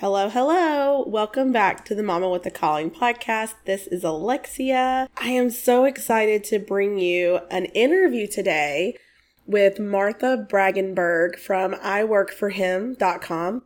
Hello, hello. Welcome back to the Mama with a Calling podcast. This is Alexia. I am so excited to bring you an interview today with Martha Brangenberg from iworkforhim.com.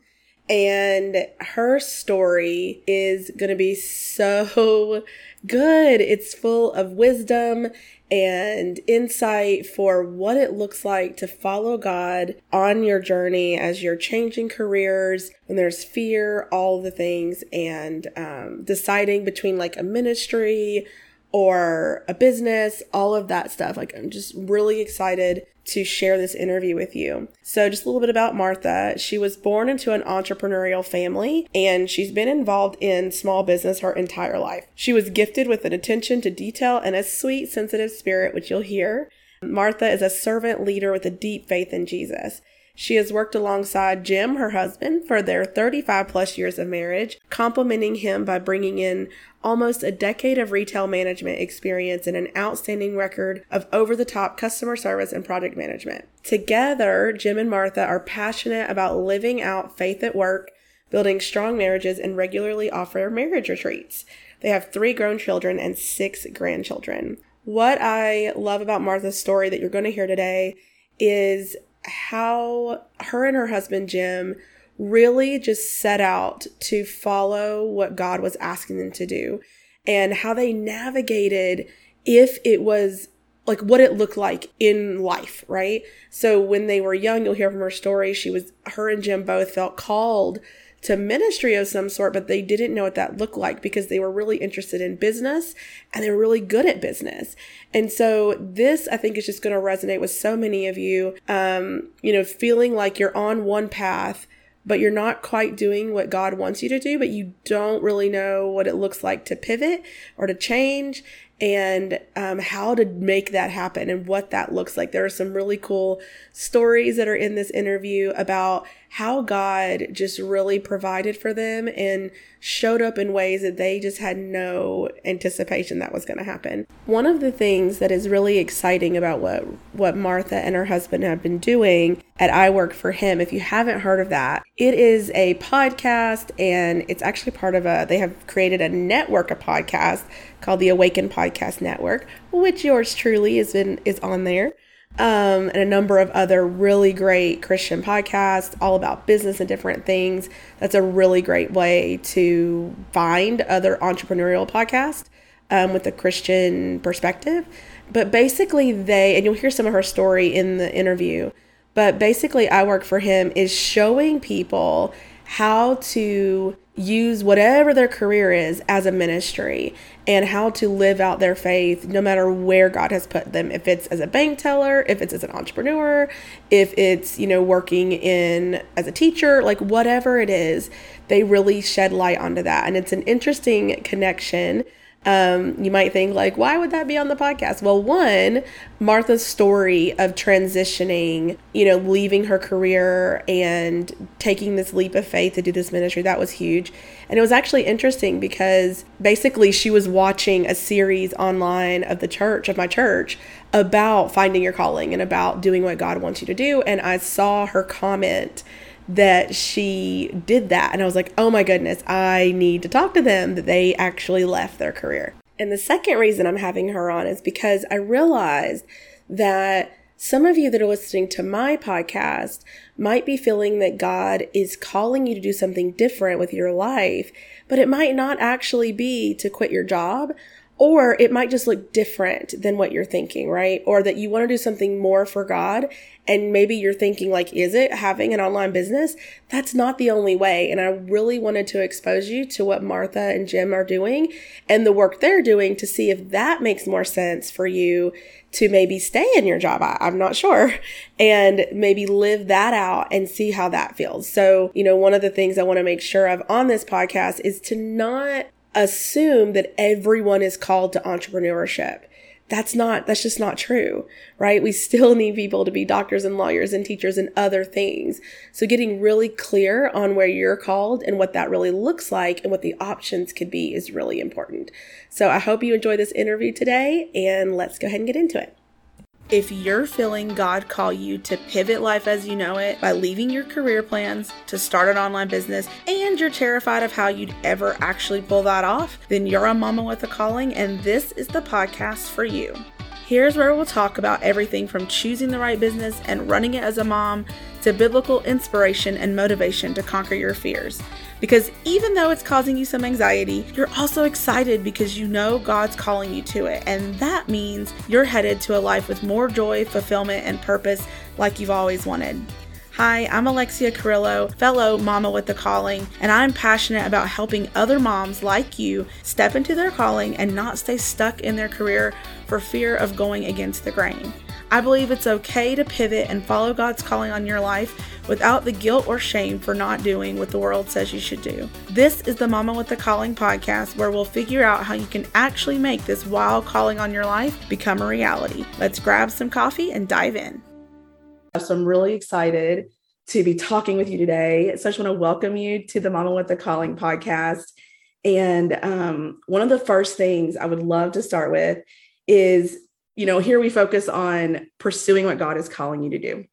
And her story is going to be so good. It's full of wisdom and insight for what it looks like to follow God on your journey as you're changing careers, when there's fear, all the things, and um, deciding between like a ministry or a business, all of that stuff. Like, I'm just really excited to share this interview with you. So, just a little bit about Martha. She was born into an entrepreneurial family and she's been involved in small business her entire life. She was gifted with an attention to detail and a sweet, sensitive spirit, which you'll hear. Martha is a servant leader with a deep faith in Jesus. She has worked alongside Jim, her husband, for their 35 plus years of marriage, complimenting him by bringing in almost a decade of retail management experience and an outstanding record of over the top customer service and project management. Together, Jim and Martha are passionate about living out faith at work, building strong marriages, and regularly offer marriage retreats. They have three grown children and six grandchildren. What I love about Martha's story that you're going to hear today is how her and her husband Jim really just set out to follow what God was asking them to do and how they navigated if it was like what it looked like in life, right? So when they were young, you'll hear from her story, she was her and Jim both felt called to ministry of some sort, but they didn't know what that looked like because they were really interested in business and they were really good at business. And so this, I think, is just going to resonate with so many of you, um, you know, feeling like you're on one path but you're not quite doing what God wants you to do, but you don't really know what it looks like to pivot or to change and um, how to make that happen and what that looks like. There are some really cool stories that are in this interview about how God just really provided for them and showed up in ways that they just had no anticipation that was going to happen. One of the things that is really exciting about what what Martha and her husband have been doing at I Work for Him, if you haven't heard of that, it is a podcast and it's actually part of a they have created a network of podcasts called the Awaken Podcast Network, which yours truly is in is on there um, and a number of other really great Christian podcasts all about business and different things. That's a really great way to find other entrepreneurial podcasts um, with a Christian perspective. But basically, they, and you'll hear some of her story in the interview, but basically, I Work for Him is showing people how to use whatever their career is as a ministry and how to live out their faith no matter where God has put them. If it's as a bank teller, if it's as an entrepreneur, if it's, you know, working in as a teacher, like whatever it is, they really shed light onto that. And it's an interesting connection um, you might think like, why would that be on the podcast? Well, one, Martha's story of transitioning, you know, leaving her career and taking this leap of faith to do this ministry, that was huge. And it was actually interesting because basically she was watching a series online of the church, of my church, about finding your calling and about doing what God wants you to do. And I saw her comment that she did that. And I was like, oh my goodness, I need to talk to them that they actually left their career. And the second reason I'm having her on is because I realized that some of you that are listening to my podcast might be feeling that God is calling you to do something different with your life, but it might not actually be to quit your job or it might just look different than what you're thinking, right? Or that you want to do something more for God. And maybe you're thinking, like, is it having an online business? That's not the only way. And I really wanted to expose you to what Martha and Jim are doing and the work they're doing to see if that makes more sense for you to maybe stay in your job. I, am not sure. And maybe live that out and see how that feels. So, you know, one of the things I want to make sure of on this podcast is to not assume that everyone is called to entrepreneurship. That's not, that's just not true, right? We still need people to be doctors and lawyers and teachers and other things. So getting really clear on where you're called and what that really looks like and what the options could be is really important. So I hope you enjoy this interview today and let's go ahead and get into it. If you're feeling God call you to pivot life as you know it by leaving your career plans to start an online business and you're terrified of how you'd ever actually pull that off, then you're a mama with a calling and this is the podcast for you. Here's where we'll talk about everything from choosing the right business and running it as a mom to biblical inspiration and motivation to conquer your fears. Because even though it's causing you some anxiety, you're also excited because you know God's calling you to it. And that means you're headed to a life with more joy, fulfillment, and purpose like you've always wanted. Hi, I'm Alexia Carrillo, fellow Mama with the Calling, and I'm passionate about helping other moms like you step into their calling and not stay stuck in their career for fear of going against the grain. I believe it's okay to pivot and follow God's calling on your life without the guilt or shame for not doing what the world says you should do. This is the Mama with the Calling podcast where we'll figure out how you can actually make this wild calling on your life become a reality. Let's grab some coffee and dive in. So I'm really excited to be talking with you today. So I just want to welcome you to the Mama with the Calling podcast. And um, one of the first things I would love to start with is you know, here we focus on pursuing what God is calling you to do.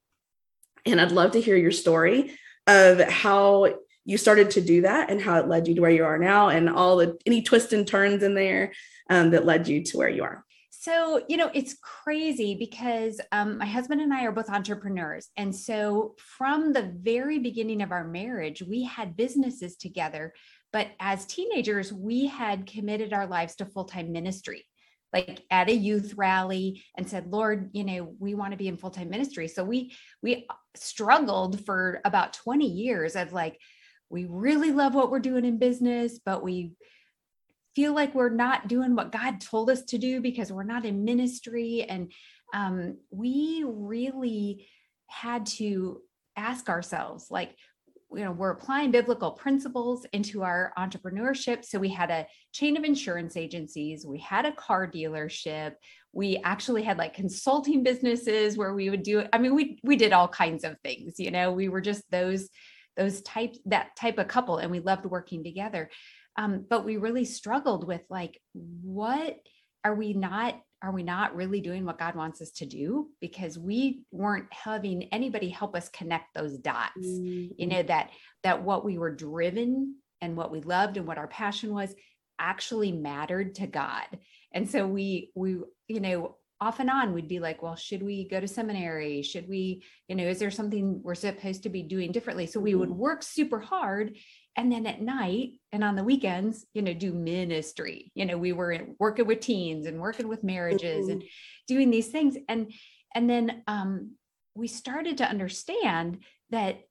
And I'd love to hear your story of how you started to do that and how it led you to where you are now and all the any twists and turns in there um, that led you to where you are. So, you know, it's crazy because um, my husband and I are both entrepreneurs. And so, from the very beginning of our marriage, we had businesses together. But as teenagers, we had committed our lives to full time ministry like at a youth rally and said lord you know we want to be in full-time ministry. So we we struggled for about 20 years of like we really love what we're doing in business but we feel like we're not doing what god told us to do because we're not in ministry. And um, we really had to ask ourselves like you know we're applying biblical principles into our entrepreneurship. So we had a chain of insurance agencies we had a car dealership we actually had like consulting businesses where we would do i mean we we did all kinds of things you know we were just those those types that type of couple and we loved working together. Um, but we really struggled with like what are we not are we not really doing what God wants us to do? Because we weren't having anybody help us connect those dots. Mm-hmm. You know, that that what we were driven and what we loved and what our passion was actually mattered to God. And so we we, you know, off and on we'd be like, well, should we go to seminary? Should we, you know, is there something we're supposed to be doing differently? So we would mm-hmm. work super hard and then at night and on the weekends you know do ministry you know we were working with teens and working with marriages mm-hmm. and doing these things and and then um we started to understand that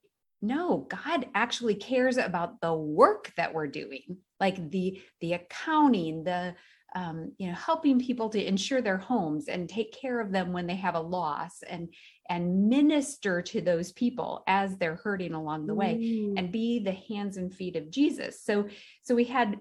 no god actually cares about the work that we're doing like the the accounting the um, you know helping people to insure their homes and take care of them when they have a loss and and minister to those people as they're hurting along the way mm. and be the hands and feet of Jesus. So so we had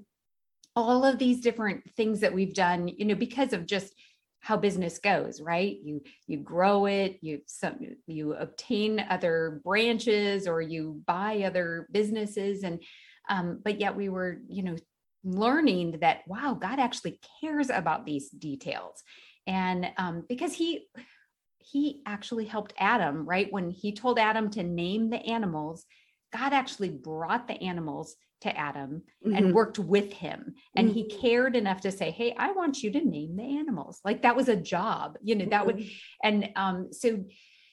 all of these different things that we've done, you know, because of just how business goes, right? You you grow it, you some you obtain other branches or you buy other businesses and um, but yet we were, you know, learning that wow, God actually cares about these details. And um, because he he actually helped Adam, right? When he told Adam to name the animals, God actually brought the animals to Adam mm-hmm. and worked with him. And mm-hmm. he cared enough to say, Hey, I want you to name the animals. Like that was a job, you know, that mm-hmm. would, and um, so,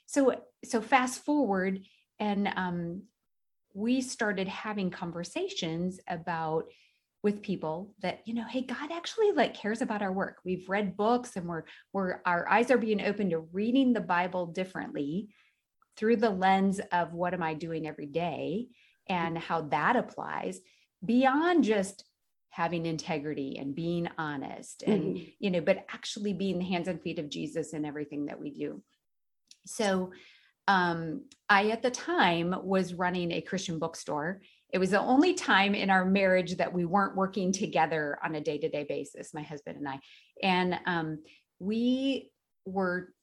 so, so fast forward and um, we started having conversations about with people that you know hey god actually like cares about our work we've read books and we're we're our eyes are being open to reading the bible differently through the lens of what am i doing every day and how that applies beyond just having integrity and being honest and mm-hmm. you know but actually being the hands and feet of jesus in everything that we do so um i at the time was running a christian bookstore it was the only time in our marriage that we weren't working together on a day-to-day basis my husband and i. And um, we were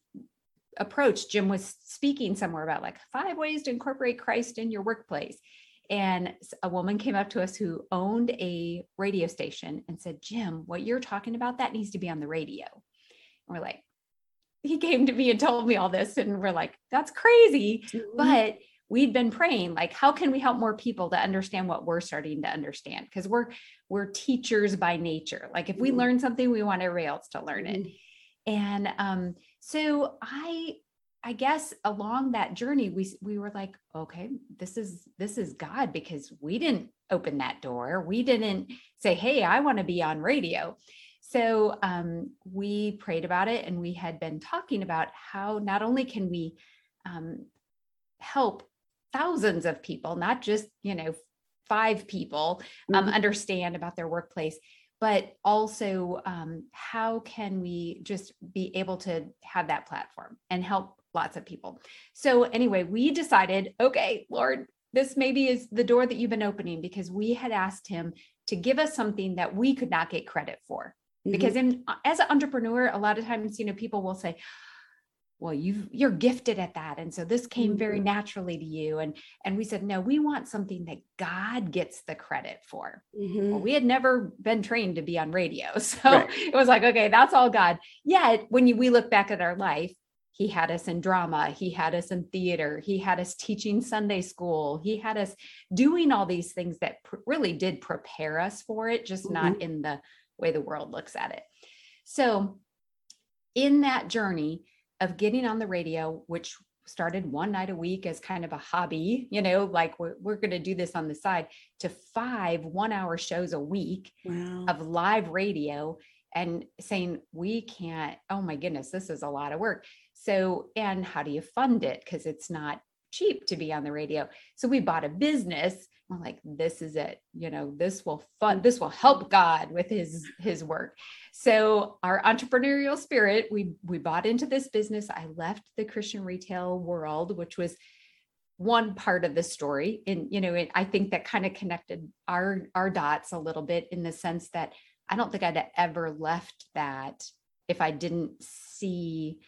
approached jim was speaking somewhere about like five ways to incorporate christ in your workplace. And a woman came up to us who owned a radio station and said jim what you're talking about that needs to be on the radio. And we're like he came to me and told me all this. And we're like that's crazy. Mm-hmm. but we'd been praying like how can we help more people to understand what we're starting to understand? Because we're we're teachers by nature. Like if we mm-hmm. learn something we want everybody else to learn it. Mm-hmm. and um so i i guess along that journey we we were like okay this is this is god because we didn't open that door. We didn't say hey i want to be on radio. So um, we prayed about it and we had been talking about how not only can we um, help thousands of people, not just, you know, five people um, mm-hmm. understand about their workplace, but also um, how can we just be able to have that platform and help lots of people. So anyway, we decided, okay, Lord, this maybe is the door that you've been opening because we had asked him to give us something that we could not get credit for. Mm-hmm. Because in as an entrepreneur, a lot of times, you know, people will say, well you you're gifted at that and so this came very mm-hmm. naturally to you and and we said no we want something that god gets the credit for mm-hmm. well, we had never been trained to be on radio so right. it was like okay that's all god yet when you, we look back at our life he had us in drama he had us in theater he had us teaching sunday school he had us doing all these things that pr- really did prepare us for it just mm-hmm. not in the way the world looks at it. So, in that journey of getting on the radio, which started one night a week as kind of a hobby, you know, like we're, we're going to do this on the side, to five one hour shows a week wow. of live radio and saying, we can't, oh my goodness, this is a lot of work. So, and how do you fund it? Because it's not cheap to be on the radio. So we bought a business we're like this is it you know this will fund this will help god with his his work. So our entrepreneurial spirit we we bought into this business. I left the christian retail world which was one part of the story. And you know it, i think that kind of connected our our dots a little bit in the sense that i don't think i'd ever left that if i didn't see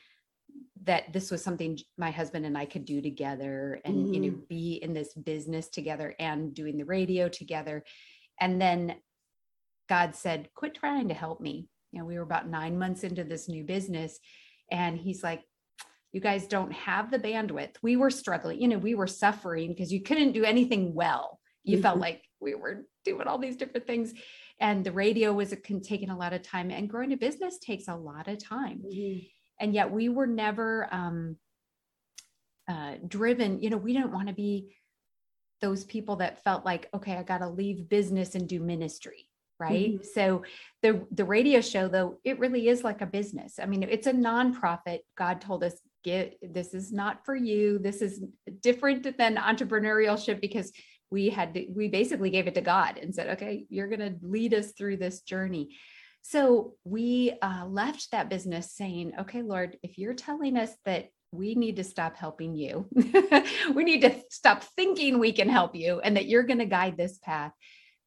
that this was something my husband and I could do together and mm-hmm. you know mm-hmm. be in this business together and doing the radio together and then God said quit trying to help me you know we were about 9 months into this new business and he's like you guys don't have the bandwidth we were struggling you know we were suffering because you couldn't do anything well you mm-hmm. felt like we were doing all these different things and the radio was taking a lot of time and growing a business takes a lot of time mm-hmm and yet we were never um, uh, driven you know we didn't want to be those people that felt like okay i got to leave business and do ministry right? Mm-hmm. so the the radio show though it really is like a business. I mean it's a nonprofit. God told us get this is not for you. This is different than entrepreneurship because we had to, we basically gave it to god and said okay you're going to lead us through this journey so we uh, left that business saying, okay, Lord, if you're telling us that we need to stop helping you, we need to stop thinking we can help you and that you're going to guide this path,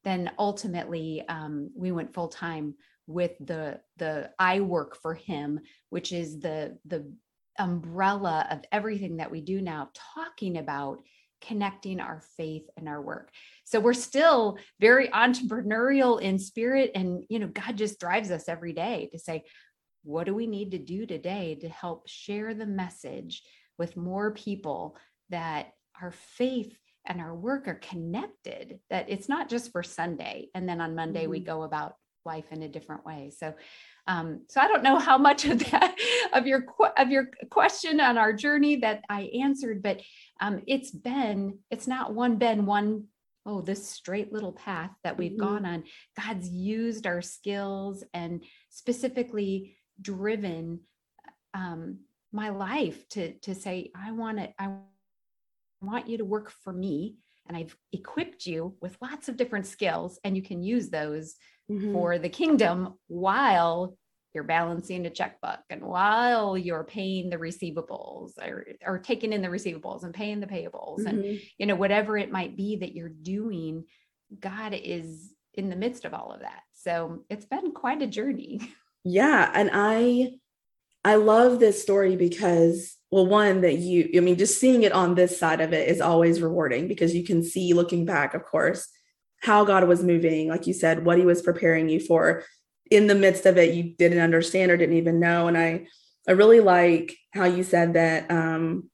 then ultimately um, we went full time with the the I work for him, which is the the umbrella of everything that we do now, talking about connecting our faith and our work. So we're still very entrepreneurial in spirit and you know God just drives us every day to say what do we need to do today to help share the message with more people that our faith and our work are connected that it's not just for Sunday and then on Monday mm-hmm. we go about life in a different way. So um, so I don't know how much of that of your of your question on our journey that I answered, but um, it's been it's not one been one oh this straight little path that we've mm-hmm. gone on. God's used our skills and specifically driven um, my life to to say I want to I want you to work for me and I've equipped you with lots of different skills and you can use those mm-hmm. for the kingdom while you're balancing a checkbook and while you're paying the receivables or, or taking in the receivables and paying the payables mm-hmm. and you know whatever it might be that you're doing god is in the midst of all of that so it's been quite a journey yeah and i i love this story because well one that you i mean just seeing it on this side of it is always rewarding because you can see looking back of course how God was moving, like you said, what he was preparing you for. In the midst of it, you didn't understand or didn't even know. And I I really like how you said that um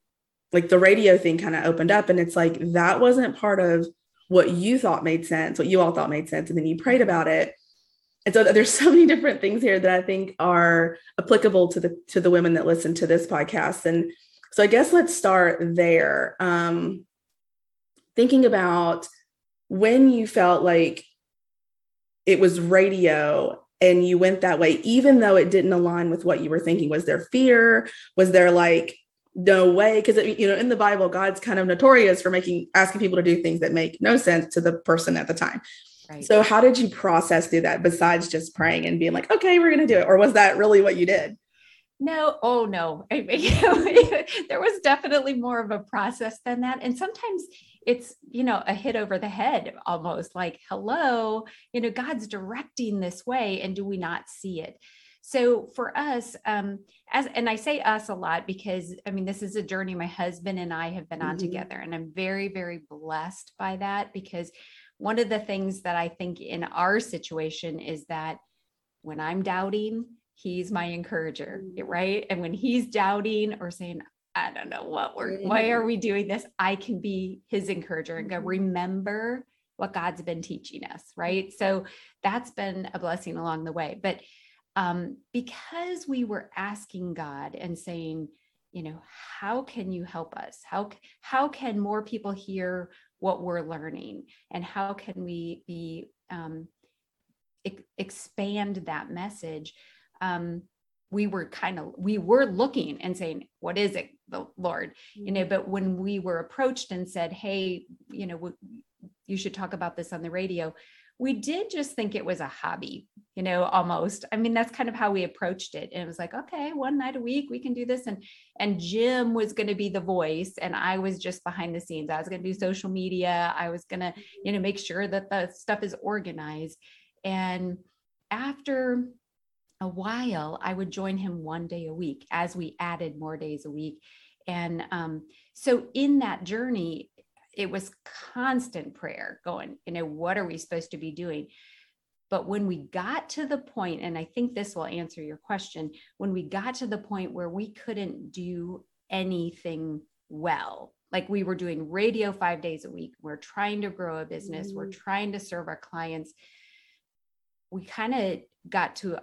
like the radio thing kind of opened up and it's like that wasn't part of what you thought made sense, what you all thought made sense and then you prayed about it. And so there's so many different things here that I think are applicable to the to the women that listen to this podcast and so I guess let's start there. Um thinking about when you felt like it was radio and you went that way, even though it didn't align with what you were thinking? Was there fear? Was there like, no way? Because, you know, in the Bible, God's kind of notorious for making, asking people to do things that make no sense to the person at the time. Right. So, how did you process through that besides just praying and being like, okay, we're going to do it? Or was that really what you did? No, oh no. there was definitely more of a process than that. And sometimes it's you know a hit over the head almost like hello you know god's directing this way and do we not see it so for us um as and i say us a lot because i mean this is a journey my husband and i have been on mm-hmm. together and i'm very very blessed by that because one of the things that i think in our situation is that when i'm doubting he's my encourager mm-hmm. right and when he's doubting or saying I don't know what we're, why are we doing this? I can be his encourager and go, mm-hmm. remember what God's been teaching us, right? So that's been a blessing along the way. But um, because we were asking God and saying, you know, how can you help us? How how can more people hear what we're learning, and how can we be um, e- expand that message? Um, we were kind of we were looking and saying what is it the lord? You know mm-hmm. but when we were approached and said hey you know you should talk about this on the radio we did just think it was a hobby you know almost. I mean that's kind of how we approached it. And it was like okay one night a week we can do this. And and jim was going to be the voice and i was just behind the scenes. I was going to do social media. I was going to you know make sure that the stuff is organized. And after a while, I would join him one day a week as we added more days a week. And um, so in that journey, it was constant prayer going, you know, what are we supposed to be doing? But when we got to the point, and I think this will answer your question, when we got to the point where we couldn't do anything well, like we were doing radio five days a week, we're trying to grow a business, mm-hmm. we're trying to serve our clients, we kind of got to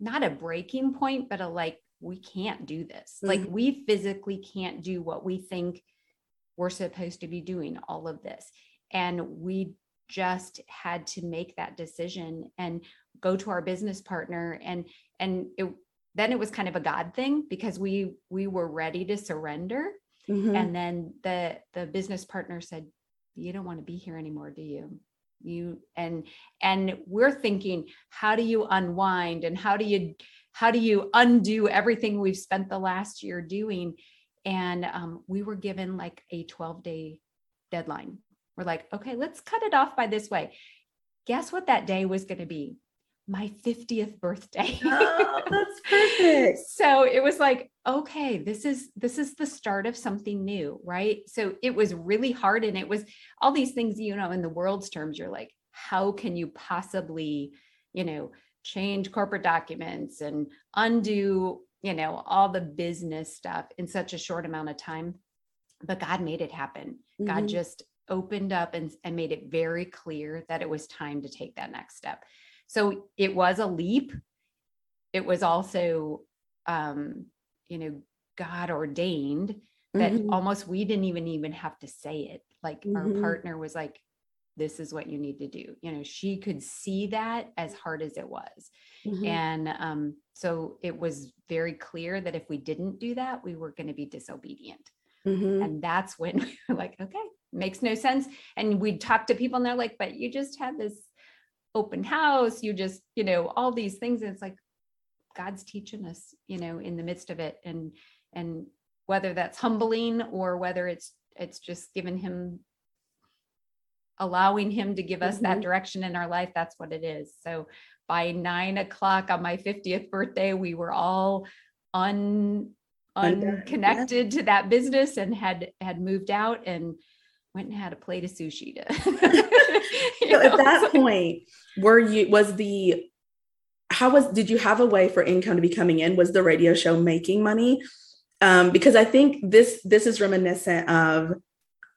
not a breaking point, but a like, we can't do this. Mm-hmm. Like, we physically can't do what we think we're supposed to be doing, all of this. And we just had to make that decision and go to our business partner and and it, then it was kind of a god thing because we we were ready to surrender mm-hmm. and then the the business partner said you don't want to be here anymore do you you and and we're thinking how do you unwind and how do you how do you undo everything we've spent the last year doing? And um, we were given like a 12 day deadline. We're like okay let's cut it off by this way. Guess what that day was going to be my 50th birthday. oh, that's perfect. so it was like, okay, this is this is the start of something new, right? So it was really hard and it was all these things, you know, in the world's terms, you're like, how can you possibly, you know, change corporate documents and undo, you know, all the business stuff in such a short amount of time? But God made it happen. Mm-hmm. God just opened up and, and made it very clear that it was time to take that next step. So it was a leap. It was also, um, you know, God ordained that mm-hmm. almost we didn't even even have to say it. Like mm-hmm. our partner was like, this is what you need to do. You know, she could see that as hard as it was. Mm-hmm. And um, so it was very clear that if we didn't do that, we were going to be disobedient. Mm-hmm. And that's when we were like, okay, makes no sense. And we'd talk to people and they're like, but you just had this open house you just you know all these things and it's like god's teaching us you know in the midst of it and and whether that's humbling or whether it's it's just giving him allowing him to give us mm-hmm. that direction in our life that's what it is so by nine o'clock on my 50th birthday we were all un unconnected yeah. to that business and had had moved out and went and had a plate of sushi to so at that point were you was the how was did you have a way for income to be coming in? Was the radio show making money? Um, because I think this this is reminiscent of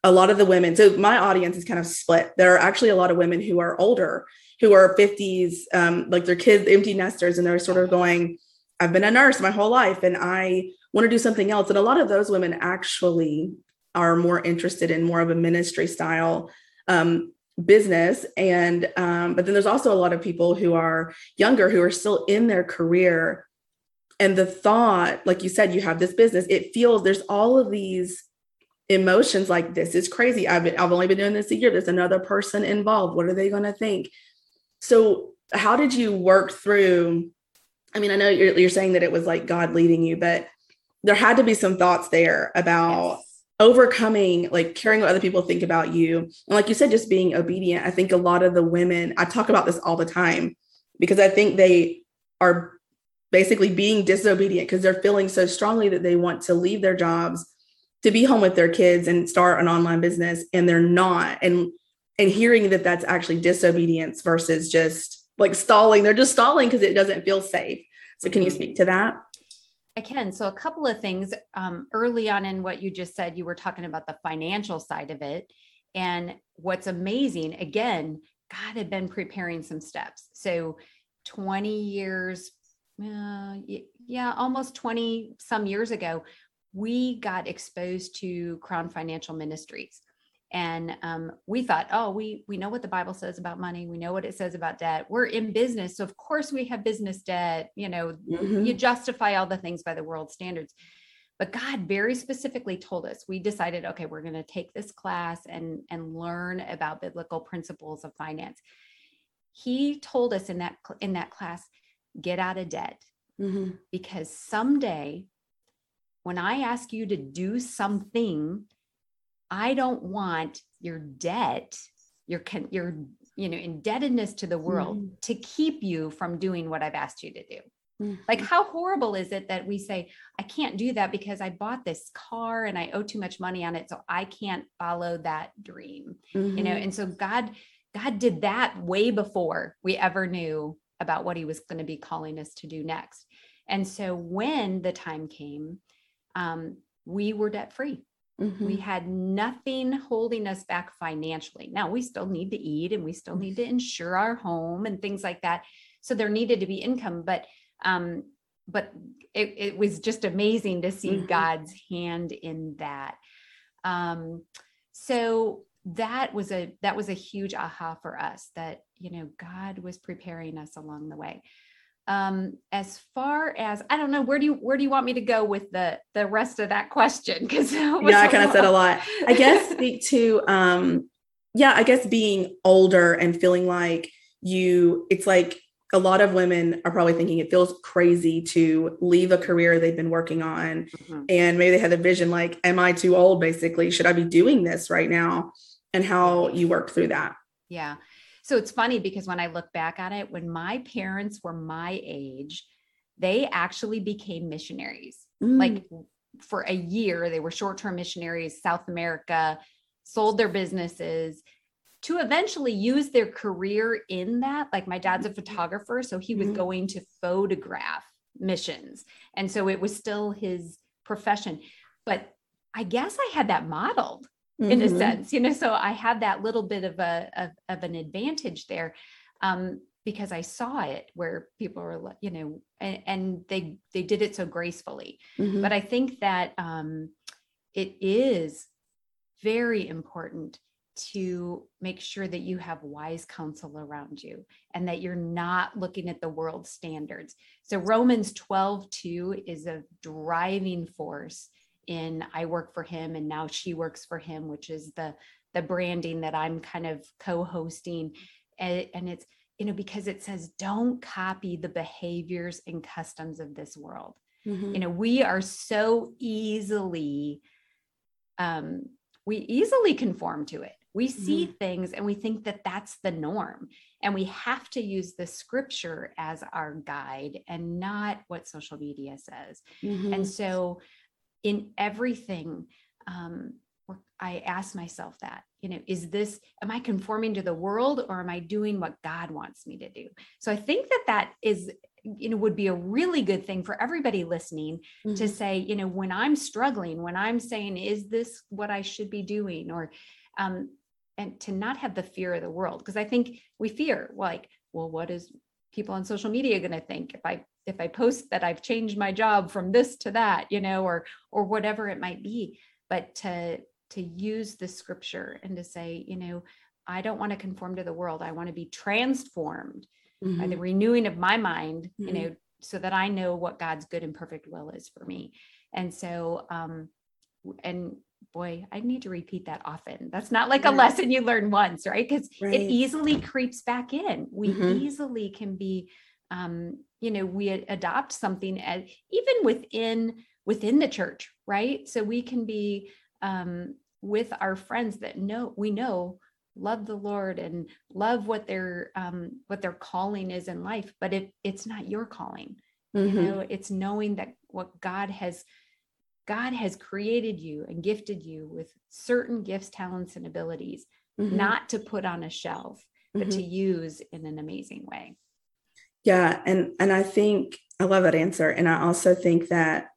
a lot of the women. So my audience is kind of split. There are actually a lot of women who are older, who are 50s, um, like their kids, empty nesters, and they're sort of going, I've been a nurse my whole life and I want to do something else. And a lot of those women actually are more interested in more of a ministry style um, business. And, um, but then there's also a lot of people who are younger who are still in their career. And the thought, like you said, you have this business, it feels there's all of these emotions like this is crazy. I've been, I've only been doing this a year. There's another person involved. What are they going to think? So, how did you work through? I mean, I know you're, you're saying that it was like God leading you, but there had to be some thoughts there about. Overcoming, like caring what other people think about you. And like you said, just being obedient. I think a lot of the women, I talk about this all the time because I think they are basically being disobedient because they're feeling so strongly that they want to leave their jobs to be home with their kids and start an online business and they're not. And and hearing that that's actually disobedience versus just like stalling. They're just stalling because it doesn't feel safe. So can you mm-hmm. speak to that i can. So a couple of things um, early on in what you just said you were talking about the financial side of it. And what's amazing again god had been preparing some steps. So 20 years uh, yeah almost 20 some years ago we got exposed to Crown Financial Ministries. And um, we thought, oh, we we know what the Bible says about money. We know what it says about debt. We're in business, so of course we have business debt. You know, mm-hmm. you justify all the things by the world standards. But God very specifically told us. We decided, okay, we're going to take this class and and learn about biblical principles of finance. He told us in that in that class, get out of debt, mm-hmm. because someday when I ask you to do something, I don't want your debt, your your you know indebtedness to the world mm. to keep you from doing what I've asked you to do. Mm. Like how horrible is it that we say I can't do that because I bought this car and I owe too much money on it so I can't follow that dream. Mm-hmm. You know, mm-hmm. and so God God did that way before we ever knew about what he was going to be calling us to do next. And so when the time came, um, we were debt free. Mm-hmm. We had nothing holding us back financially. Now we still need to eat and we still need to insure our home and things like that. So there needed to be income, but um, but it, it was just amazing to see mm-hmm. God's hand in that. Um, so that was a that was a huge aha for us that you know God was preparing us along the way um as far as i don't know where do you where do you want me to go with the the rest of that question? Because yeah i kind of said a lot. i guess speak to um yeah i guess being older and feeling like you it's like a lot of women are probably thinking it feels crazy to leave a career they've been working on mm-hmm. and maybe they had a vision like am i too old basically? Should i be doing this right now? and how you work through that. Yeah so it's funny because when I look back at it, when my parents were my age, they actually became missionaries. Mm. Like for a year, they were short term missionaries, South America, sold their businesses to eventually use their career in that. Like my dad's a mm-hmm. photographer, so he was mm-hmm. going to photograph missions. And so it was still his profession. But I guess I had that modeled mm-hmm. in a mm-hmm. sense, you know, so I had that little bit of a of, of an advantage there. Um, because I saw it where people were, you know, and, and they they did it so gracefully. Mm-hmm. But I think that um, it is very important to make sure that you have wise counsel around you and that you're not looking at the world standards. So Romans 12, 2 is a driving force in I work for him and now she works for him, which is the the branding that I'm kind of co-hosting. And, and it's, you know, because it says don't copy the behaviors and customs of this world. Mm-hmm. You know, we are so easily um we easily conform to it. We see mm-hmm. things and we think that that's the norm. And we have to use the scripture as our guide and not what social media says. Mm-hmm. And so in everything um, I ask myself that, you know, is this, am I conforming to the world or am I doing what God wants me to do? So I think that that is, you know, would be a really good thing for everybody listening mm-hmm. to say, you know, when I'm struggling, when I'm saying, is this what I should be doing? Or, um, and to not have the fear of the world. Cause I think we fear like, well, what is people on social media going to think if I, if I post that I've changed my job from this to that, you know, or, or whatever it might be, but to, to use the scripture and to say, you know, I don't want to conform to the world. I want to be transformed mm-hmm. by the mm-hmm. renewing of my mind, mm-hmm. you know, so that I know what God's good and perfect will is for me. And so, um, and boy, I need to repeat that often. That's not like a lesson you learn once, right? Because right. it easily creeps back in. We mm-hmm. easily can be, um, you know, we adopt something as even within within the church, right? So we can be um, with our friends that know we know love the Lord and love what their um, what their calling is in life. But if it's not your calling, mm-hmm. you know, it's knowing that what God has God has created you and gifted you with certain gifts, talents, and abilities, mm-hmm. not to put on a shelf, but mm-hmm. to use in an amazing way. Yeah, and and I think I love that answer, and I also think that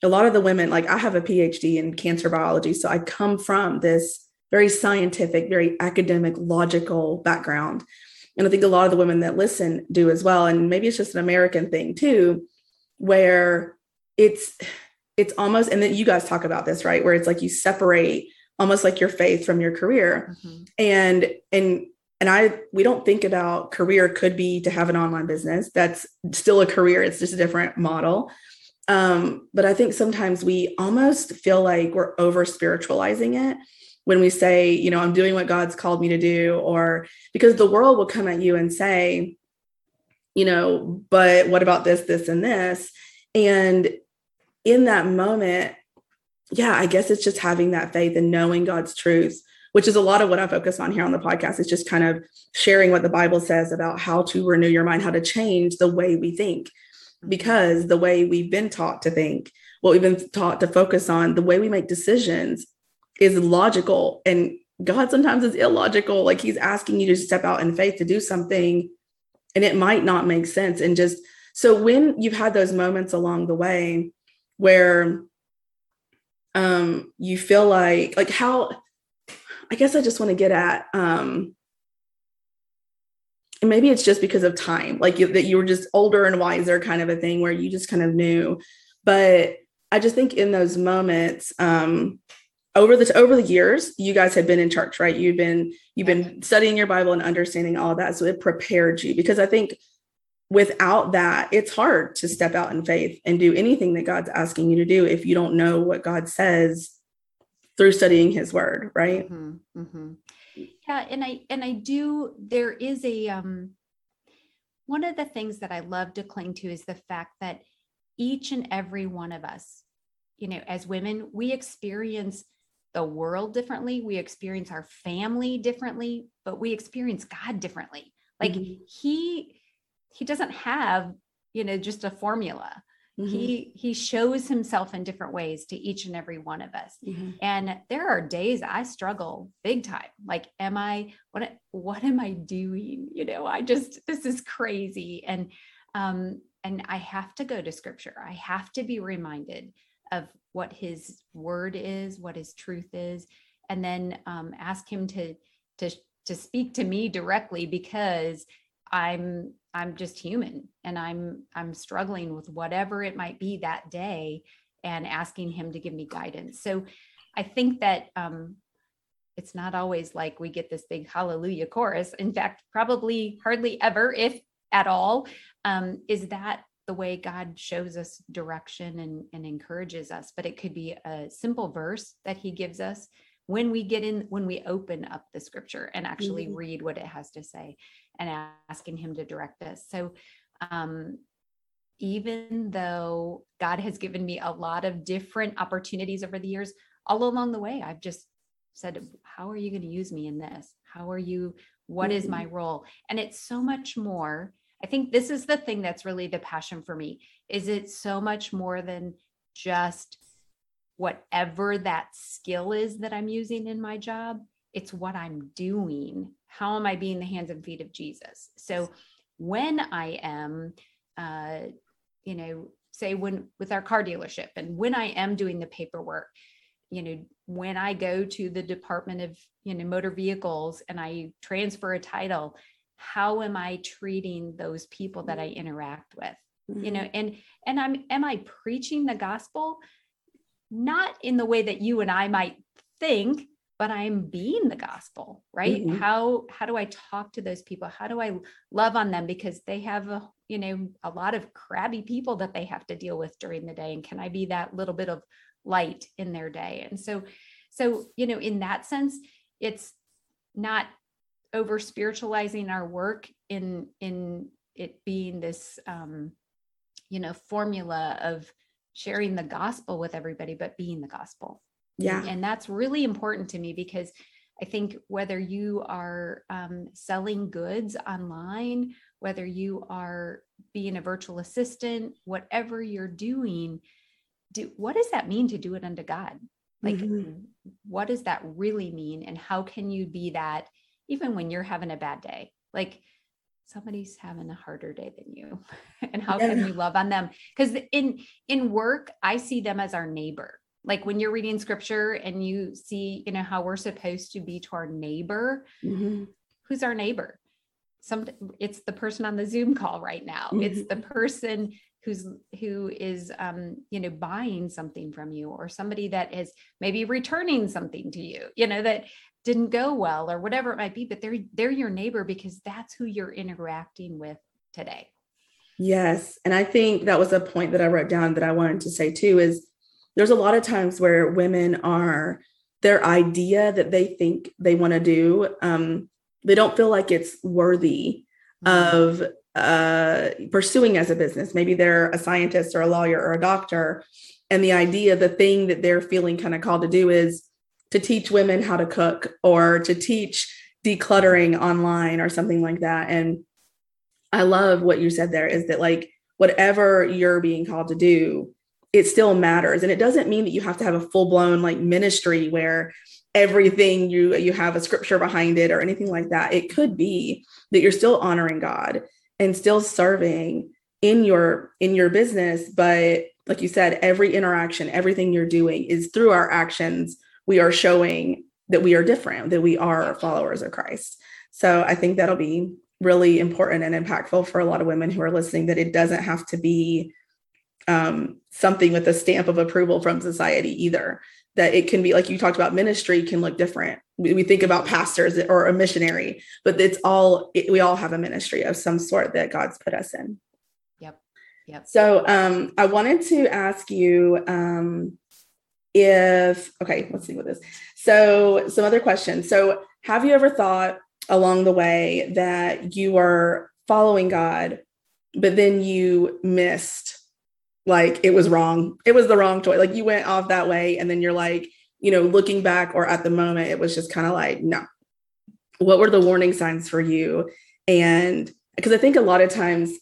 a lot of the women, like I have a PhD in cancer biology, so I come from this very scientific, very academic, logical background. And I think a lot of the women that listen do as well. And maybe it's just an American thing too, where it's it's almost and then you guys talk about this, right? Where it's like you separate almost like your faith from your career. Mm-hmm. And and and I we don't think about career could be to have an online business. That's still a career. It's just a different model. Um, but I think sometimes we almost feel like we're over spiritualizing it when we say, you know, I'm doing what God's called me to do, or because the world will come at you and say, you know, but what about this, this, and this? And in that moment, yeah, I guess it's just having that faith and knowing God's truth, which is a lot of what I focus on here on the podcast. It's just kind of sharing what the Bible says about how to renew your mind, how to change the way we think because the way we've been taught to think, what we've been taught to focus on, the way we make decisions is logical. And God sometimes is illogical. Like he's asking you to step out in faith to do something, and it might not make sense. And just so when you've had those moments along the way where um you feel like like how I guess I just want to get at um and maybe it's just because of time like you, that you were just older and wiser kind of a thing where you just kind of knew. But i just think in those moments um over the over the years you guys had been in church right? You've been you've been studying your bible and understanding all that so it prepared you. Because i think without that it's hard to step out in faith and do anything that god's asking you to do if you don't know what god says through studying his word right? Mm-hmm, mm-hmm. Yeah and i and i do there is a um one of the things that i love to cling to is the fact that each and every one of us you know as women we experience the world differently we experience our family differently but we experience god differently. Like mm-hmm. he he doesn't have you know just a formula Mm-hmm. He he shows himself in different ways to each and every one of us. Mm-hmm. And there are days I struggle big time. Like am I what what am I doing? You know, I just this is crazy and um and I have to go to scripture. I have to be reminded of what his word is, what his truth is, and then um ask him to to to speak to me directly because I'm I'm just human and I'm I'm struggling with whatever it might be that day and asking him to give me guidance. So I think that um it's not always like we get this big hallelujah chorus. In fact, probably hardly ever, if at all, um, is that the way God shows us direction and, and encourages us. But it could be a simple verse that He gives us when we get in when we open up the scripture and actually mm-hmm. read what it has to say and asking him to direct us so um even though god has given me a lot of different opportunities over the years all along the way i've just said how are you going to use me in this how are you What mm-hmm. is my role and it's so much more i think this is the thing that's really the passion for me is it so much more than just whatever that skill is that I'm using in my job, it's what I'm doing. How am I being the hands and feet of Jesus? So when I am, uh, you know, say when with our car dealership and when I am doing the paperwork, you know, when I go to the Department of, you know, motor vehicles and I transfer a title, how am I treating those people that I interact with? Mm-hmm. You know, and and I'm am I preaching the gospel? Not in the way that you and I might think, but I'm being the gospel, right? Mm-hmm. How how do I talk to those people? How do I love on them because they have a you know a lot of crabby people that they have to deal with during the day and can I be that little bit of light in their day? And so so you know in that sense it's not over spiritualizing our work in in it being this um you know formula of sharing the gospel with everybody but being the gospel yeah. And that's really important to me because I think whether you are um, selling goods online, whether you are being a virtual assistant, whatever you're doing, do what does that mean to do it unto God? Like, mm-hmm. what does that really mean? And how can you be that even when you're having a bad day? Like, somebody's having a harder day than you and how yeah. can you love on them because in in work i see them as our neighbor like when you're reading scripture and you see you know how we're supposed to be to our neighbor mm-hmm. who's our neighbor some it's the person on the zoom call right now mm-hmm. it's the person who's who is um you know buying something from you or somebody that is maybe returning something to you you know that didn't go well or whatever it might be but they're they're your neighbor because that's who you're interacting with today yes and i think that was a point that i wrote down that i wanted to say too is there's a lot of times where women are their idea that they think they want to do um, they don't feel like it's worthy mm-hmm. of uh, pursuing as a business maybe they're a scientist or a lawyer or a doctor and the idea the thing that they're feeling kind of called to do is to teach women how to cook or to teach decluttering online or something like that and i love what you said there is that like whatever you're being called to do it still matters. And it doesn't mean that you have to have a full blown like ministry where everything you you have a scripture behind it or anything like that. It could be that you're still honoring God and still serving in your in your business, but like you said, every interaction, everything you're doing is through our actions, we are showing that we are different, that we are followers of Christ. So I think that'll be really important and impactful for a lot of women who are listening that it doesn't have to be um, something with a stamp of approval from society either. That it can be like you talked about ministry can look different. We, we think about pastors or a missionary, but it's all it, we all have a ministry of some sort that God's put us in. Yep. Yep. So um, I wanted to ask you um, if okay, let's see what this. So some other questions. So have you ever thought along the way that you are following God, but then you missed like it was wrong. It was the wrong choice. Like you went off that way. And then you're like, you know, looking back or at the moment, it was just kind of like, no. What were the warning signs for you? And because I think a lot of times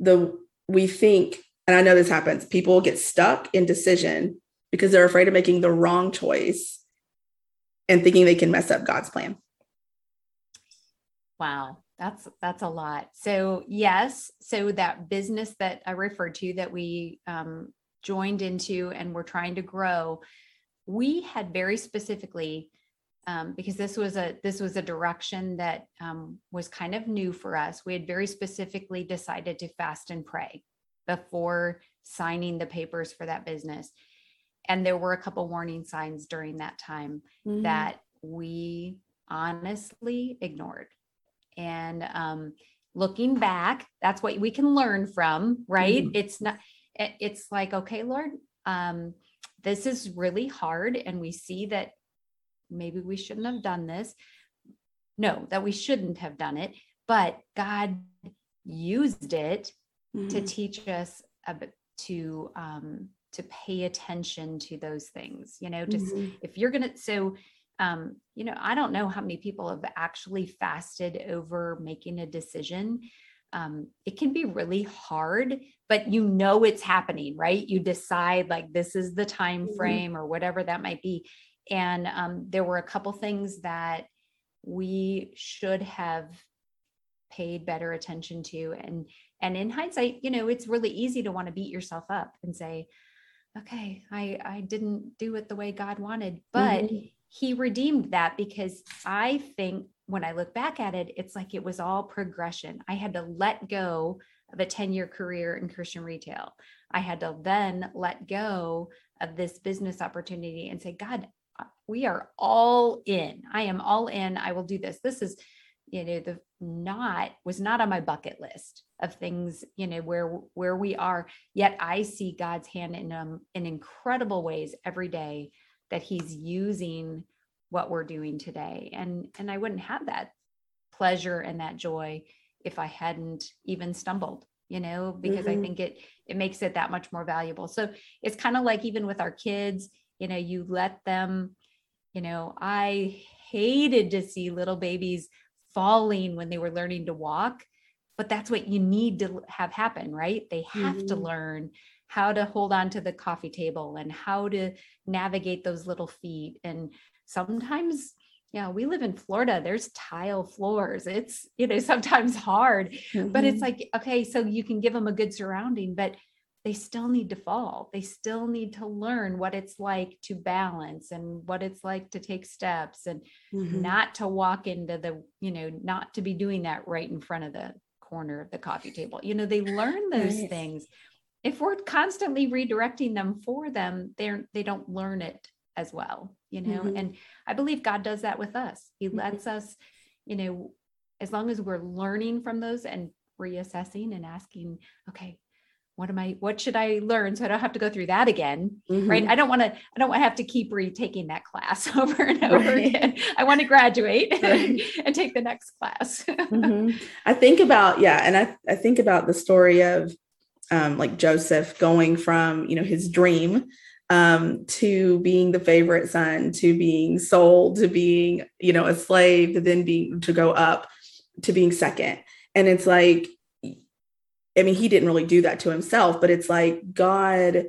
the we think, and I know this happens, people get stuck in decision because they're afraid of making the wrong choice and thinking they can mess up God's plan. Wow that's that's a lot. So yes so that business that i referred to that we um, joined into and we're trying to grow we had very specifically um, because this was a this was a direction that um, was kind of new for us. We had very specifically decided to fast and pray before signing the papers for that business. And there were a couple warning signs during that time mm-hmm. that we honestly ignored and um, looking back that's what we can learn from right mm-hmm. it's not it's like okay lord um, this is really hard and we see that maybe we shouldn't have done this no that we shouldn't have done it but god used it mm-hmm. to teach us to um, to pay attention to those things you know just mm-hmm. if you're gonna so um, you know, I don't know how many people have actually fasted over making a decision, um, it can be really hard but you know it's happening right? You decide like this is the time Mhm. frame or whatever that might be. And um, there were a couple things that we should have paid better attention to. And and in hindsight you know it's really easy to want to beat yourself up and say okay i i didn't do it the way god wanted. But Mhm. He redeemed that because i think when i look back at it it's like it was all progression. I had to let go of a 10 year career in christian retail. I had to then let go of this business opportunity and say god we are all in. I am all in. I will do this. This is you know the not was not on my bucket list of things you know where where we are. Yet i see god's hand in um in incredible ways every day that he's using what we're doing today and and i wouldn't have that pleasure and that joy if i hadn't even stumbled you know because i Mhm. think it it makes it that much more valuable so it's kind of like even with our kids you know you let them you know i hated to see little babies falling when they were learning to walk but that's what you need to have happen right they have to Mhm. learn how to hold on to the coffee table and how to navigate those little feet. And sometimes yeah we live in florida there's tile floors. It's you know sometimes hard but it's Mhm. like okay so you can give them a good surrounding but they still need to fall. They still need to learn what it's like to balance and what it's like to take steps and Mhm. not to walk into the you know not to be doing that right in front of the corner of the coffee table. You know they learn those things if we're constantly redirecting them for them they're they don't learn it as well you know Mhm. and i believe god does that with us he Mhm. lets us you know as long as we're learning from those and reassessing and asking okay what am i what should i learn so i don't have to go through that again right Mhm. i don't want to i don't want to have to keep retaking that class over and over Right. again i want to graduate Right. and take the next class Mhm. I think about yeah, and I I think about the story of um, like Joseph going from you know his dream um, to being the favorite son, to being sold, to being you know a slave, to then being to go up to being second, and it's like, I mean, he didn't really do that to himself, but it's like God.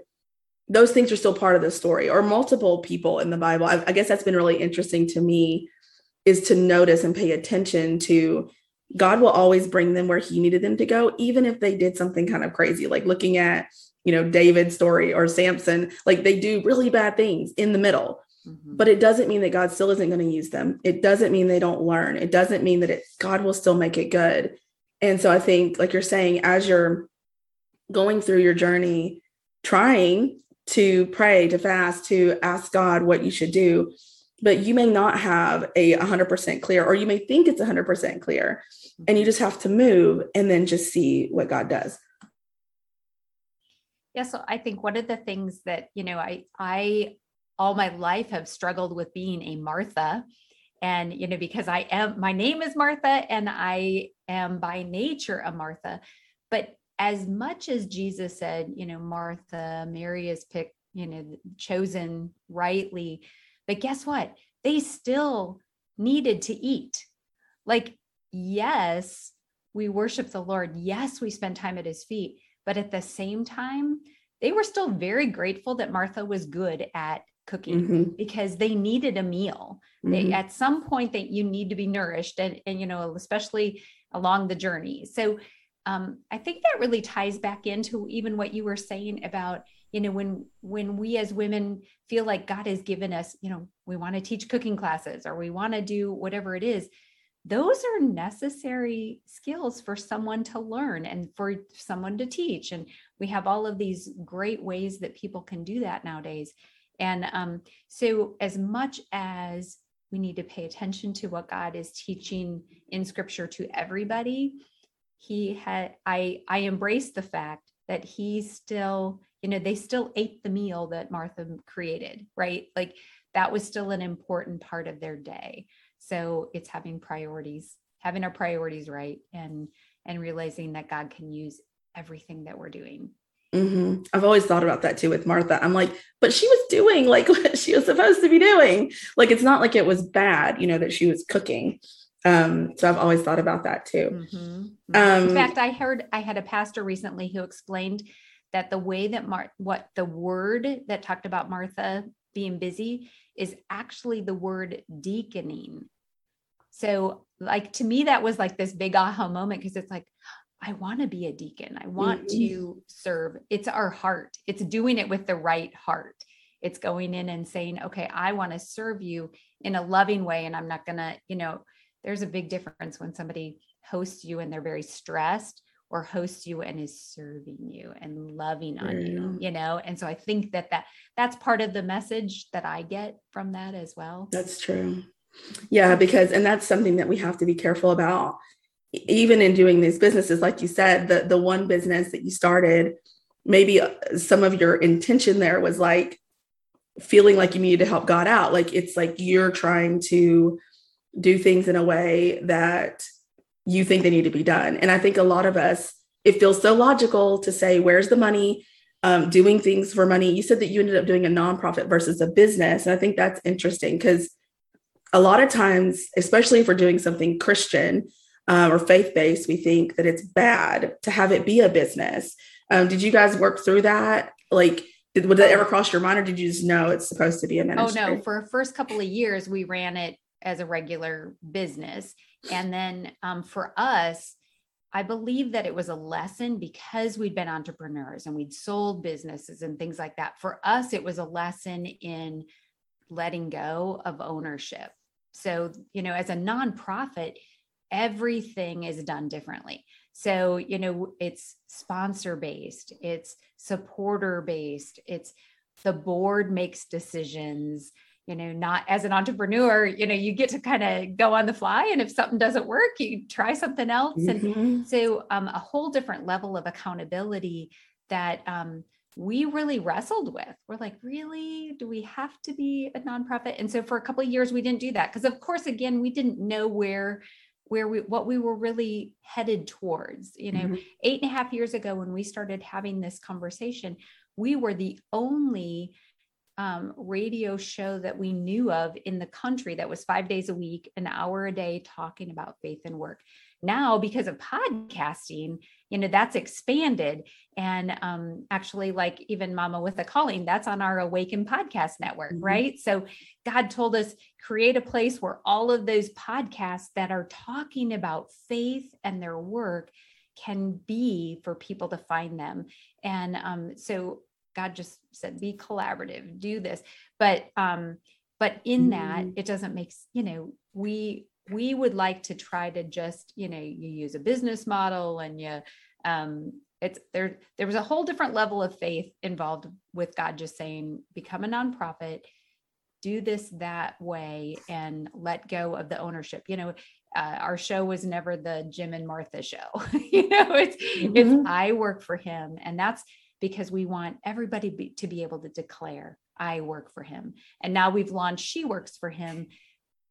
Those things are still part of the story, or multiple people in the Bible. I, I guess that's been really interesting to me, is to notice and pay attention to God will always bring them where he needed them to go, even if they did something kind of crazy, like looking at, you know, David's story or Samson, like they do really bad things in the middle, Mhm. but it doesn't mean that God still isn't going to use them. It doesn't mean they don't learn. It doesn't mean that it, God will still make it good. And so I think, like you're saying, as you're going through your journey, trying to pray, to fast, to ask God what you should do, but you may not have a 100% clear, or you may think it's 100% clear and you mm-hmm. just have to move and then just see what God does. yeah so i think one of the things that you know i i all my life have struggled with being a martha and you know because i am my name is martha and i am by nature a martha but as much as jesus said you know martha mary is picked you know chosen rightly but guess what? They still needed to eat. Like yes we worship the lord. Yes we spend time at his feet. But at the same time they were still very grateful that martha was good at cooking Mhm, because they needed a meal. They, mhm, at some point that you need to be nourished and, and you know especially along the journey. So um, i think that really ties back into even what you were saying about you know when when we as women feel like god has given us you know we want to teach cooking classes or we want to do whatever it is those are necessary skills for someone to learn and for someone to teach. And we have all of these great ways that people can do that nowadays. And um, so as much as we need to pay attention to what god is teaching in scripture to everybody he had i i embrace the fact that he still you know they still ate the meal that martha created right like that was still an important part of their day so it's having priorities having our priorities right and and realizing that god can use everything that we're doing mhm. I've always thought about that too with Martha. I'm like, but she was doing like what she was supposed to be doing. Like, it's not like it was bad, you know, that she was cooking. Um, so I've always thought about that too. Mm-hmm. Um, In fact, I heard I had a pastor recently who explained that the way that Mar- what the word that talked about Martha being busy is actually the word deaconing. So, like to me, that was like this big aha moment because it's like, I want to be a deacon. I want mm-hmm. to serve. It's our heart. It's doing it with the right heart. It's going in and saying, okay, I want to serve you in a loving way. And I'm not going to, you know, there's a big difference when somebody hosts you and they're very stressed or hosts you and is serving you and loving on you you know? And so i think that that that's part of the message that i get from that as well. That's true. Yeah because and that's something that we have to be careful about. Even in doing these businesses like you said the the one business that you started maybe uh, some of your intention there was like feeling like you needed to help god out. Like it's like you're trying to do things in a way that you think they need to be done. And I think a lot of us, it feels so logical to say, where's the money? Um, doing things for money. You said that you ended up doing a nonprofit versus a business. And I think that's interesting because a lot of times, especially if we're doing something Christian uh, or faith based, we think that it's bad to have it be a business. Um, did you guys work through that? Like, did, would that ever cross your mind, or did you just know it's supposed to be a ministry? Oh no! For first couple of years, we ran it as a regular business. And then um, for us, I believe that it was a lesson because we'd been entrepreneurs and we'd sold businesses and things like that. For us, it was a lesson in letting go of ownership. So, you know, as a nonprofit, everything is done differently. So, you know, it's sponsor based, it's supporter based, it's the board makes decisions you know not as an entrepreneur you know you get to kind of go on the fly and if something doesn't work you try something else. Mm-hmm. and so um, a whole different level of accountability that um, we really wrestled with. We're like really? Do we have to be a nonprofit? And so for a couple of years we didn't do that because of course again we didn't know where where we what we were really headed towards you know. Mm-hmm. eight and a half years ago when we started having this conversation we were the only um, radio show that we knew of in the country that was five days a week, an hour a day, talking about faith and work. Now, because of podcasting, you know, that's expanded. And um, actually, like even Mama with a Calling, that's on our Awaken podcast network, mm-hmm. right? So God told us create a place where all of those podcasts that are talking about faith and their work can be for people to find them. And um, so God just said, be collaborative, do this. But um, but in that, mm-hmm. it doesn't make, you know, we we would like to try to just, you know, you use a business model and you um it's there there was a whole different level of faith involved with God just saying, become a nonprofit, do this that way and let go of the ownership. You know, uh, our show was never the Jim and Martha show. you know, it's mm-hmm. it's I work for him, and that's because we want everybody be, to be able to declare I work for him. And now we've launched She Works for Him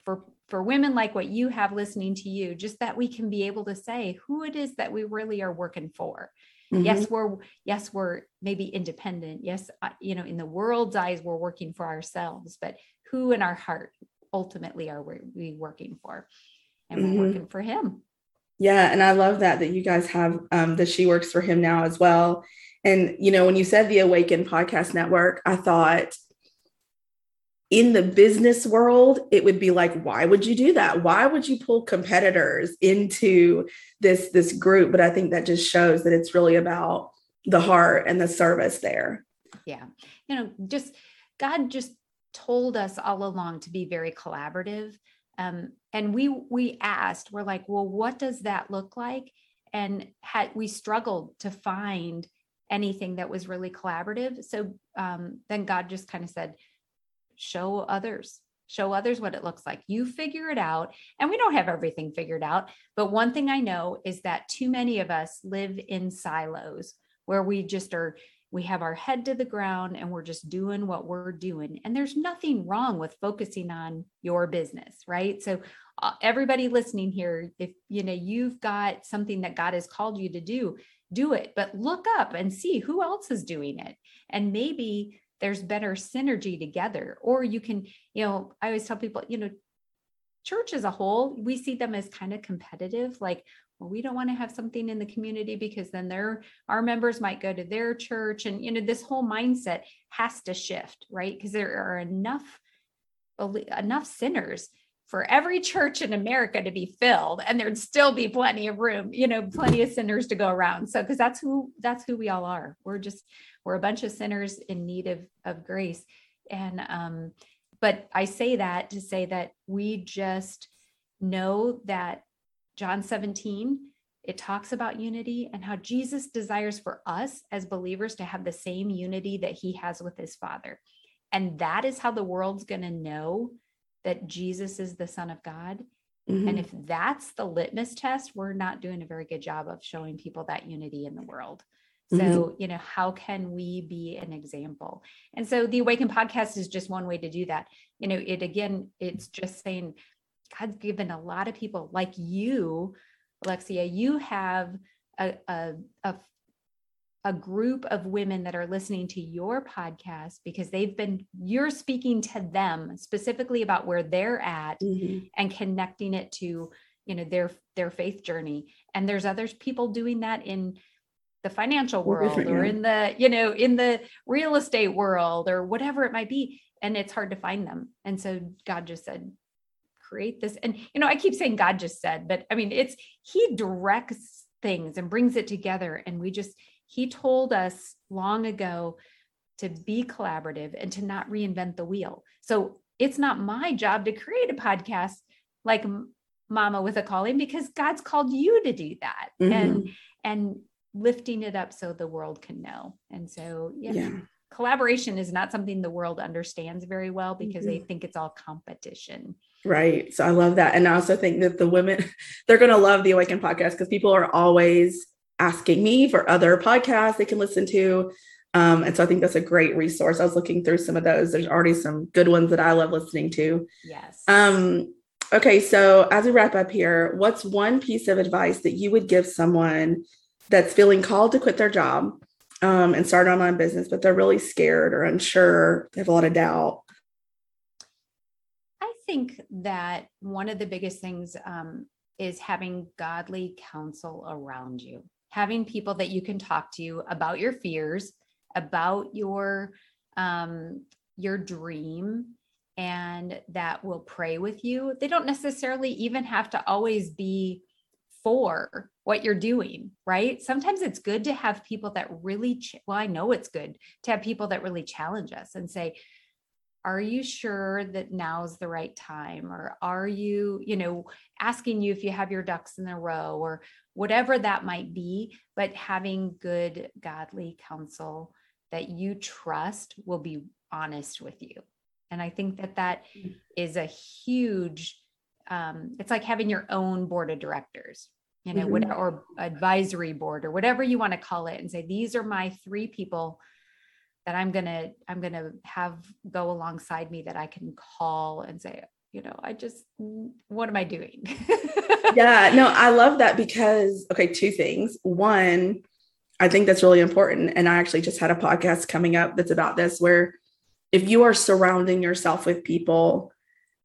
for for women like what you have listening to you, just that we can be able to say who it is that we really are working for. Mm-hmm. Yes, we're yes we're maybe independent. Yes, you know, in the world's eyes we're working for ourselves, but who in our heart ultimately are we working for? And we're mm-hmm. working for him. Yeah, and I love that that you guys have um, that she works for him now as well. And, you know, when you said the Awaken Podcast Network, I thought in the business world, it would be like, why would you do that? Why would you pull competitors into this this group? But I think that just shows that it's really about the heart and the service there. Yeah. You know, just God just told us all along to be very collaborative. Um, and we we asked, we're like, well, what does that look like? And had we struggled to find anything that was really collaborative. So um, then God just kind of said, show others, show others what it looks like. You figure it out. And we don't have everything figured out. But one thing I know is that too many of us live in silos where we just are we have our head to the ground and we're just doing what we're doing and there's nothing wrong with focusing on your business right so uh, everybody listening here if you know you've got something that god has called you to do do it, but look up and see who else is doing it. And maybe there's better synergy together. Or you can, you know, I always tell people, you know, church as a whole, we see them as kind of competitive, like, well, we don't want to have something in the community because then their our members might go to their church. And you know, this whole mindset has to shift, right? Because there are enough enough sinners for every church in America to be filled and there'd still be plenty of room, you know, plenty of sinners to go around. So because that's who that's who we all are. We're just we're a bunch of sinners in need of of grace. And um but I say that to say that we just know that John 17 it talks about unity and how Jesus desires for us as believers to have the same unity that he has with his father. And that is how the world's going to know that Jesus is the Son of God. Mm-hmm. And if that's the litmus test, we're not doing a very good job of showing people that unity in the world. So, mm-hmm. you know, how can we be an example? And so the Awaken podcast is just one way to do that. You know, it again, it's just saying God's given a lot of people like you, Alexia, you have a, a, a a group of women that are listening to your podcast because they've been you're speaking to them specifically about where they're at mm-hmm. and connecting it to you know their their faith journey. And there's other people doing that in the financial world or in the you know in the real estate world or whatever it might be. And it's hard to find them. And so god just said create this. And you know i keep saying god just said but i mean it's he directs things and brings it together. And we just he told us long ago to be collaborative and to not reinvent the wheel. So it's not my job to create a podcast like Mama with a Calling because God's called you to do that mm-hmm. and and lifting it up so the world can know. And so yeah, yeah. collaboration is not something the world understands very well because mm-hmm. they think it's all competition. Right. So I love that. And I also think that the women, they're going to love the Awaken podcast because people are always asking me for other podcasts they can listen to. Um, and so I think that's a great resource. I was looking through some of those. There's already some good ones that I love listening to. Yes. Um, okay, so as we wrap up here, what's one piece of advice that you would give someone that's feeling called to quit their job um, and start an online business, but they're really scared or unsure, they have a lot of doubt? I think that one of the biggest things um, is having godly counsel around you having people that you can talk to about your fears, about your um, your dream, and that will pray with you. They don't necessarily even have to always be for what you're doing, right? Sometimes it's good to have people that really, ch- well, I know it's good to have people that really challenge us and say, are you sure that now's the right time or are you you know asking you if you have your ducks in a row or whatever that might be but having good godly counsel that you trust will be honest with you and i think that that mm. a huge um, it's like having your own board of directors you know mm-hmm. what, or advisory board or whatever you want to call it and say these are my three people that I'm gonna I'm gonna have go alongside me that I can call and say, you know, I just what am I doing? yeah, no, I love that because okay, two things. One, I think that's really important. And I actually just had a podcast coming up that's about this where if you are surrounding yourself with people,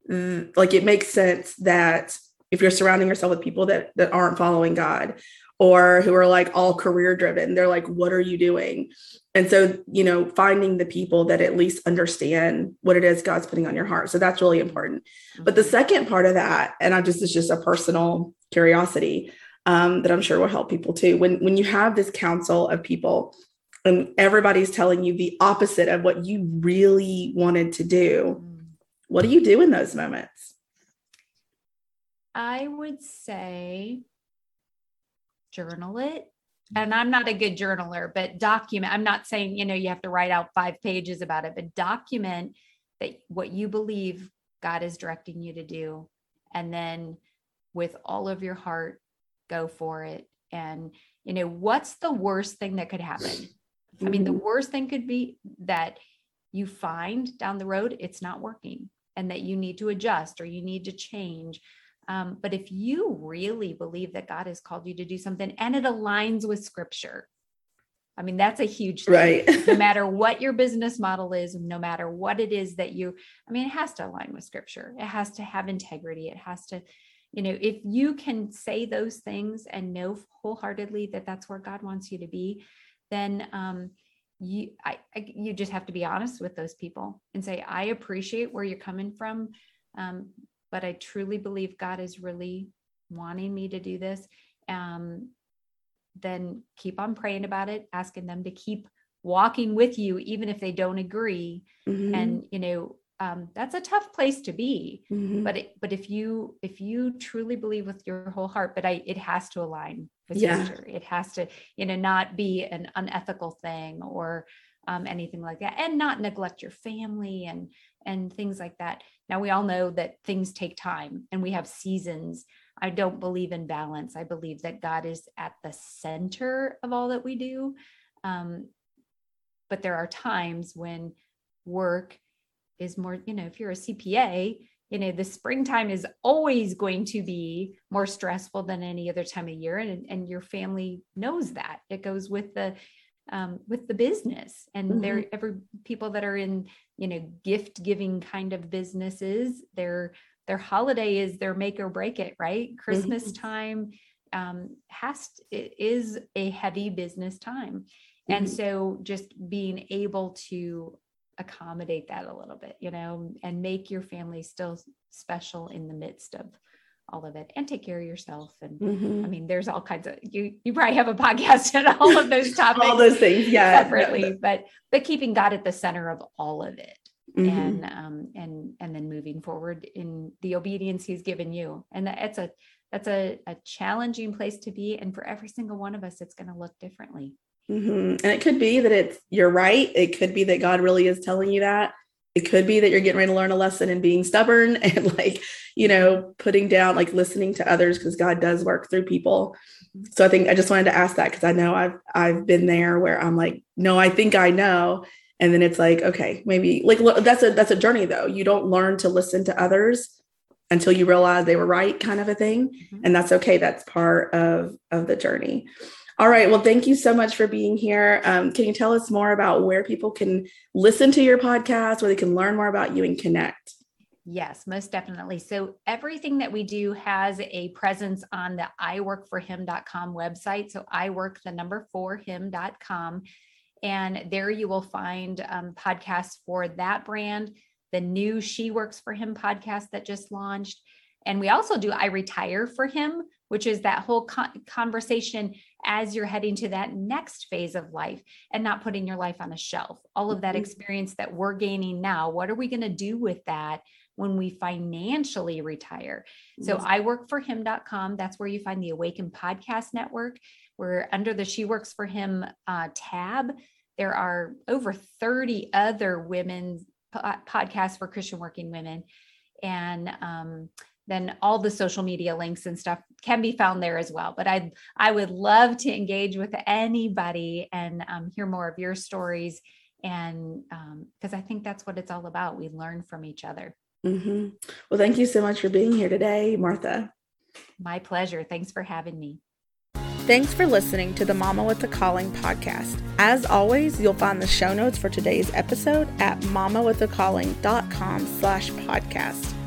like it makes sense that if you're surrounding yourself with people that that aren't following God or who are like all career driven, they're like, what are you doing? And so, you know, finding the people that at least understand what it is God's putting on your heart. So that's really important. But the mm-hmm. second part of that, and I just is just a personal curiosity um, that I'm sure will help people too. When when you have this council of people and everybody's telling you the opposite of what you really wanted to do, mm. what do you do in those moments? I would say journal it and I'm not a good journaler, but document. I'm not saying, you know, you have to write out five pages about it, but document that what you believe God is directing you to do. And then with all of your heart, go for it. And, you know, what's the worst thing that could happen? I mean, the mm-hmm. worst thing could be that you find down the road it's not working and that you need to adjust or you need to change um, but if you really believe that God has called you to do something and it aligns with scripture, I mean, that's a huge thing. Right. no matter what your business model is, no matter what it is that you, I mean, it has to align with scripture. It has to have integrity. It has to, you know, if you can say those things and know wholeheartedly that that's where God wants you to be, then um, you, I, I, you just have to be honest with those people and say, I appreciate where you're coming from, um, but I truly believe God is really wanting me to do this. Um, then keep on praying about it, asking them to keep walking with you, even if they don't agree. Mm-hmm. And, you know, um, that's a tough place to be. Mm-hmm. But, it, but if you, if you truly believe with your whole heart, but I, it has to align with yeah. It has to, you know, not be an unethical thing or, um, anything like that and not neglect your family and and things like that now we all know that things take time and we have seasons I don't believe in balance. I believe that God is at the center of all that we do. Um, but there are times when work is more, you know, if you're a CPA, you know, the springtime is always going to be more stressful than any other time of year. And, and your family knows that. It goes with the um, with the business and mm-hmm. they're every people that are in you know gift giving kind of businesses they're their holiday is their make or break it, right? Christmas mm-hmm. time um, has to, it is a heavy business time, mm-hmm. and so just being able to accommodate that a little bit, you know, and make your family still special in the midst of all of it and take care of yourself. And mm-hmm. i mean there's all kinds of you you probably have a podcast on all of those topics all those things yeah. Separately but but keeping god at the center of all of it mm-hmm. and um, and and then moving forward in the obedience he's given you. And that's a that's a, a challenging place to be. And for every single one of us it's going to look differently. Mm-hmm. and it could be that it's you're right. It could be that god really is telling you that it could be that you're getting ready to learn a lesson and being stubborn and like you know putting down like listening to others because god does work through people. Mm-hmm. so i think i just wanted to ask that because i know i've i've been there where i'm like no i think i know. And then it's like okay maybe like that's a that's a journey though. You don't learn to listen to others until you realize they were right kind of a thing. Mm-hmm. and that's okay. That's part of of the journey all right well thank you so much for being here um, can you tell us more about where people can listen to your podcast where they can learn more about you and connect Yes, most definitely. So everything that we do has a presence on the iworkforhim.com website. So I work the number for him.com. And there you will find um, podcasts for that brand, the new She Works for Him podcast that just launched. And we also do I Retire for Him, which is that whole con- conversation as you're heading to that next phase of life and not putting your life on a shelf. All of that mm-hmm. experience that we're gaining now, what are we going to do with that? when we financially retire. So I work for him.com. That's where you find the Awaken Podcast Network. We're under the She Works for Him uh, tab there are over 30 other women po- podcasts for Christian working women. And um, then all the social media links and stuff can be found there as well. But I I would love to engage with anybody and um, hear more of your stories, and because um, I think that's what it's all about. We learn from each other. Mm-hmm. Well, thank you so much for being here today, Martha. My pleasure. Thanks for having me. Thanks for listening to the Mama with a Calling podcast. As always, you'll find the show notes for today's episode at mamawithacalling.com slash podcast.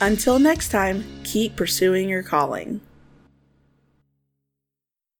Until next time, keep pursuing your calling.